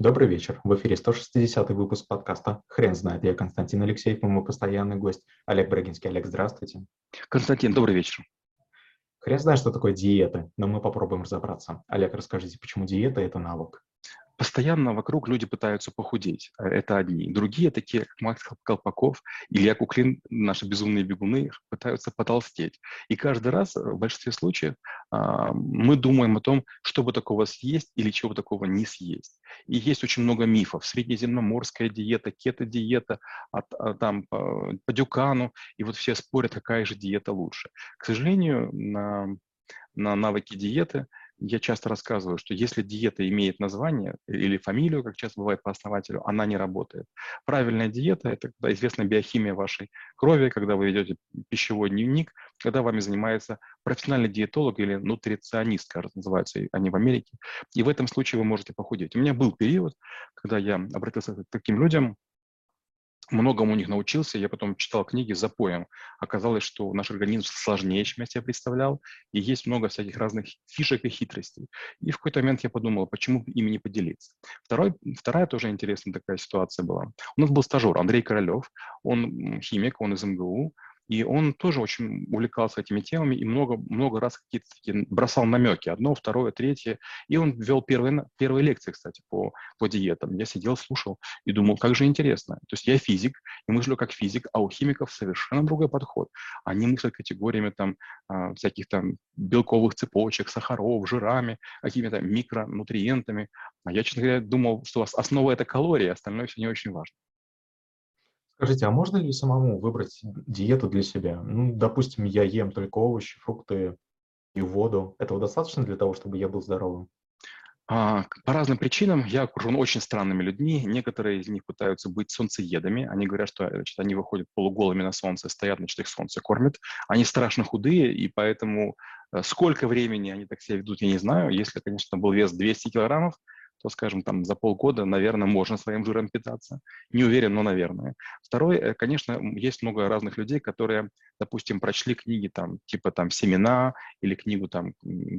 Добрый вечер. В эфире 160 выпуск подкаста «Хрен знает». Я Константин Алексеев, мой постоянный гость Олег Брагинский. Олег, здравствуйте. Константин, добрый вечер. Хрен знает, что такое диета, но мы попробуем разобраться. Олег, расскажите, почему диета – это навык? Постоянно вокруг люди пытаются похудеть. Э, это одни. Другие, такие как Макс Колпаков, Илья Куклин, наши безумные бегуны, пытаются потолстеть. И каждый раз, э, в большинстве случаев, а, мы думаем о том, что бы такого съесть или чего бы такого не съесть. И есть очень много мифов. Среднеземноморская диета, кето-диета, а, там по Дюкану, и вот все спорят, какая же диета лучше. К сожалению, на, на навыки диеты – я часто рассказываю, что если диета имеет название или фамилию, как часто бывает по основателю, она не работает. Правильная диета – это когда известна биохимия вашей крови, когда вы ведете пищевой дневник, когда вами занимается профессиональный диетолог или нутриционист, кажется, называются они в Америке. И в этом случае вы можете похудеть. У меня был период, когда я обратился к таким людям, многому у них научился, я потом читал книги за поем. Оказалось, что наш организм сложнее, чем я себе представлял, и есть много всяких разных фишек и хитростей. И в какой-то момент я подумал, почему ими не поделиться. Второй, вторая тоже интересная такая ситуация была. У нас был стажер Андрей Королев, он химик, он из МГУ, и он тоже очень увлекался этими темами и много, много раз какие-то такие бросал намеки, одно, второе, третье. И он вел первые, первые лекции, кстати, по, по диетам. Я сидел, слушал и думал, как же интересно. То есть я физик и мыслю как физик, а у химиков совершенно другой подход. Они мыслят категориями там а, всяких там белковых цепочек, сахаров, жирами, какими-то микронутриентами. А я, честно говоря, думал, что основа – это калории, остальное все не очень важно. Скажите, а можно ли самому выбрать диету для себя? Ну, допустим, я ем только овощи, фрукты и воду. Этого достаточно для того, чтобы я был здоровым? А, по разным причинам я окружен очень странными людьми. Некоторые из них пытаются быть солнцеедами. Они говорят, что значит, они выходят полуголыми на солнце, стоят, значит, их солнце кормит. Они страшно худые, и поэтому э, сколько времени они так себя ведут, я не знаю. Если, конечно, был вес 200 килограммов, то, скажем, там за полгода, наверное, можно своим жиром питаться. Не уверен, но, наверное. Второй, э, конечно, есть много разных людей, которые, допустим, прочли книги там, типа там «Семена» или книгу там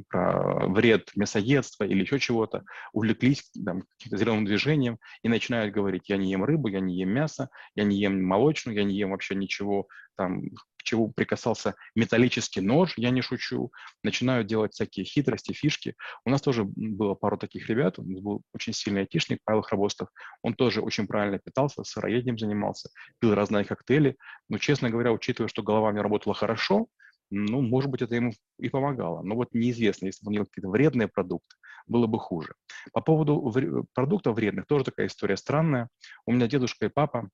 про вред мясоедства или еще чего-то, увлеклись там, зеленым движением и начинают говорить, я не ем рыбу, я не ем мясо, я не ем молочную, я не ем вообще ничего там к чему прикасался металлический нож, я не шучу, начинают делать всякие хитрости, фишки. У нас тоже было пару таких ребят, у нас был очень сильный айтишник Павел Храбостов, он тоже очень правильно питался, сыроедением занимался, пил разные коктейли, но, честно говоря, учитывая, что голова не работала хорошо, ну, может быть, это ему и помогало. Но вот неизвестно, если бы он ел какие-то вредные продукты, было бы хуже. По поводу продуктов вредных тоже такая история странная. У меня дедушка и папа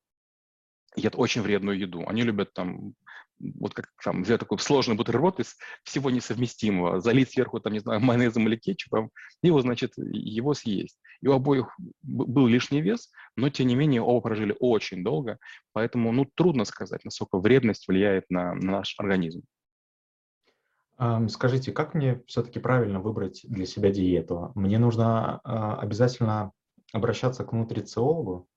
едят очень вредную еду. Они любят там, вот как там, взять такой сложный бутерброд из всего несовместимого, залить сверху, там, не знаю, майонезом или кетчупом, и его, значит, его съесть. И у обоих был лишний вес, но, тем не менее, оба прожили очень долго, поэтому, ну, трудно сказать, насколько вредность влияет на, на наш организм. Скажите, как мне все-таки правильно выбрать для себя диету? Мне нужно а, обязательно обращаться к нутрициологу?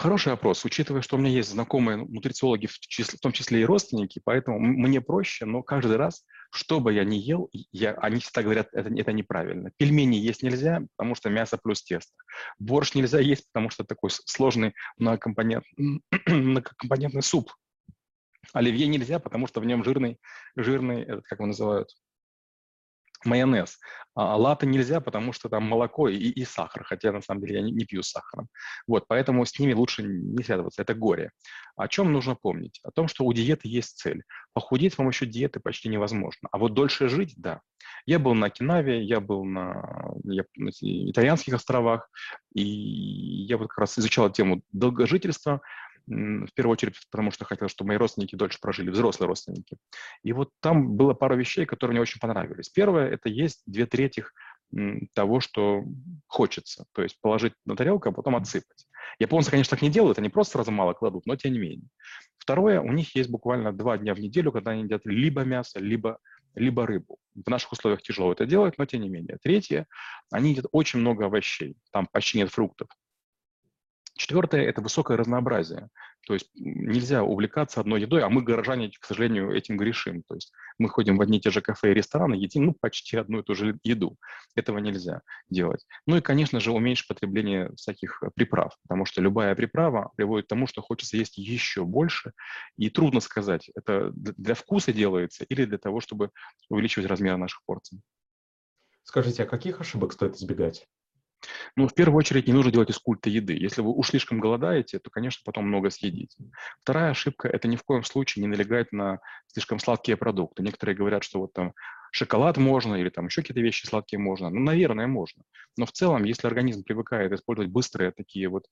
Хороший вопрос, учитывая, что у меня есть знакомые нутрициологи, в, числе, в том числе и родственники, поэтому мне проще, но каждый раз, что бы я ни ел, я, они всегда говорят, это, это неправильно. Пельмени есть нельзя, потому что мясо плюс тесто. Борщ нельзя есть, потому что такой сложный многокомпонент, многокомпонентный суп. Оливье нельзя, потому что в нем жирный, жирный, этот, как его называют, майонез. А латы нельзя, потому что там молоко и, и сахар, хотя на самом деле я не, не пью с сахаром. Вот, поэтому с ними лучше не связываться, это горе. О чем нужно помнить? О том, что у диеты есть цель. Похудеть с помощью диеты почти невозможно, а вот дольше жить – да. Я был на Окинаве, я был на, я, на итальянских островах, и я вот как раз изучал тему долгожительства, в первую очередь, потому что хотел, чтобы мои родственники дольше прожили, взрослые родственники. И вот там было пару вещей, которые мне очень понравились. Первое – это есть две трети того, что хочется. То есть положить на тарелку, а потом отсыпать. Японцы, конечно, так не делают, они просто сразу мало кладут, но тем не менее. Второе, у них есть буквально два дня в неделю, когда они едят либо мясо, либо, либо рыбу. В наших условиях тяжело это делать, но тем не менее. Третье, они едят очень много овощей, там почти нет фруктов. Четвертое – это высокое разнообразие. То есть нельзя увлекаться одной едой, а мы, горожане, к сожалению, этим грешим. То есть мы ходим в одни и те же кафе и рестораны, едим ну, почти одну и ту же еду. Этого нельзя делать. Ну и, конечно же, уменьшить потребление всяких приправ, потому что любая приправа приводит к тому, что хочется есть еще больше. И трудно сказать, это для вкуса делается или для того, чтобы увеличивать размер наших порций. Скажите, а каких ошибок стоит избегать? Ну, в первую очередь, не нужно делать из культа еды. Если вы уж слишком голодаете, то, конечно, потом много съедите. Вторая ошибка – это ни в коем случае не налегать на слишком сладкие продукты. Некоторые говорят, что вот там шоколад можно или там еще какие-то вещи сладкие можно. Ну, наверное, можно. Но в целом, если организм привыкает использовать быстрые такие вот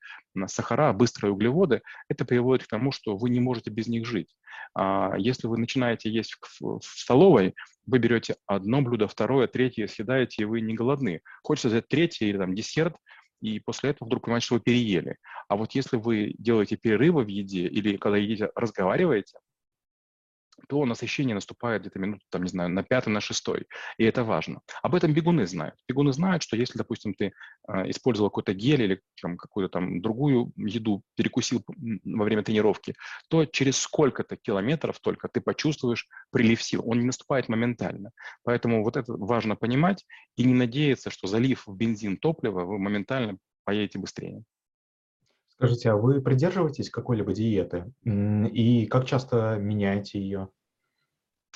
сахара, быстрые углеводы, это приводит к тому, что вы не можете без них жить. А если вы начинаете есть в, столовой, вы берете одно блюдо, второе, третье, съедаете, и вы не голодны. Хочется взять третье или там десерт, и после этого вдруг понимаете, что вы переели. А вот если вы делаете перерывы в еде или когда едите, разговариваете, то насыщение наступает где-то минут, там, не знаю, на пятый, на шестой. И это важно. Об этом бегуны знают. Бегуны знают, что если, допустим, ты э, использовал какой-то гель или там, какую-то там другую еду, перекусил во время тренировки, то через сколько-то километров только ты почувствуешь прилив сил. Он не наступает моментально. Поэтому вот это важно понимать и не надеяться, что залив в бензин топлива, вы моментально поедете быстрее. Скажите, а вы придерживаетесь какой-либо диеты? И как часто меняете ее?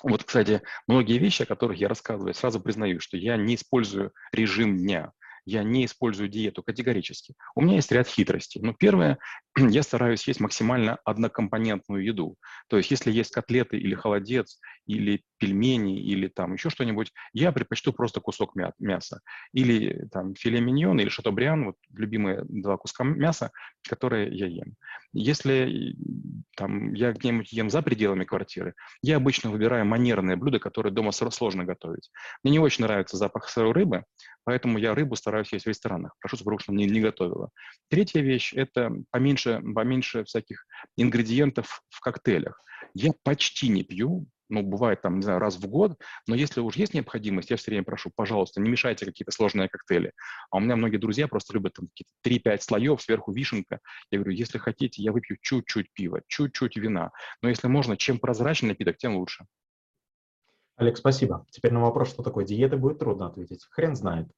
Вот, кстати, многие вещи, о которых я рассказываю, сразу признаю, что я не использую режим дня я не использую диету категорически. У меня есть ряд хитростей. Ну, первое, я стараюсь есть максимально однокомпонентную еду. То есть, если есть котлеты или холодец, или пельмени, или там еще что-нибудь, я предпочту просто кусок мяса. Или там филе миньон, или шатобриан, вот любимые два куска мяса, которые я ем. Если там, я где-нибудь ем за пределами квартиры, я обычно выбираю манерные блюда, которые дома сложно готовить. Мне не очень нравится запах сырой рыбы, поэтому я рыбу стараюсь есть в ресторанах. Прошу чтобы не, не готовила. Третья вещь – это поменьше, поменьше всяких ингредиентов в коктейлях. Я почти не пью, ну, бывает там, не знаю, раз в год, но если уж есть необходимость, я все время прошу, пожалуйста, не мешайте какие-то сложные коктейли. А у меня многие друзья просто любят там какие-то 3-5 слоев, сверху вишенка. Я говорю, если хотите, я выпью чуть-чуть пива, чуть-чуть вина. Но если можно, чем прозрачный напиток, тем лучше. Олег, спасибо. Теперь на вопрос, что такое диета, будет трудно ответить. Хрен знает.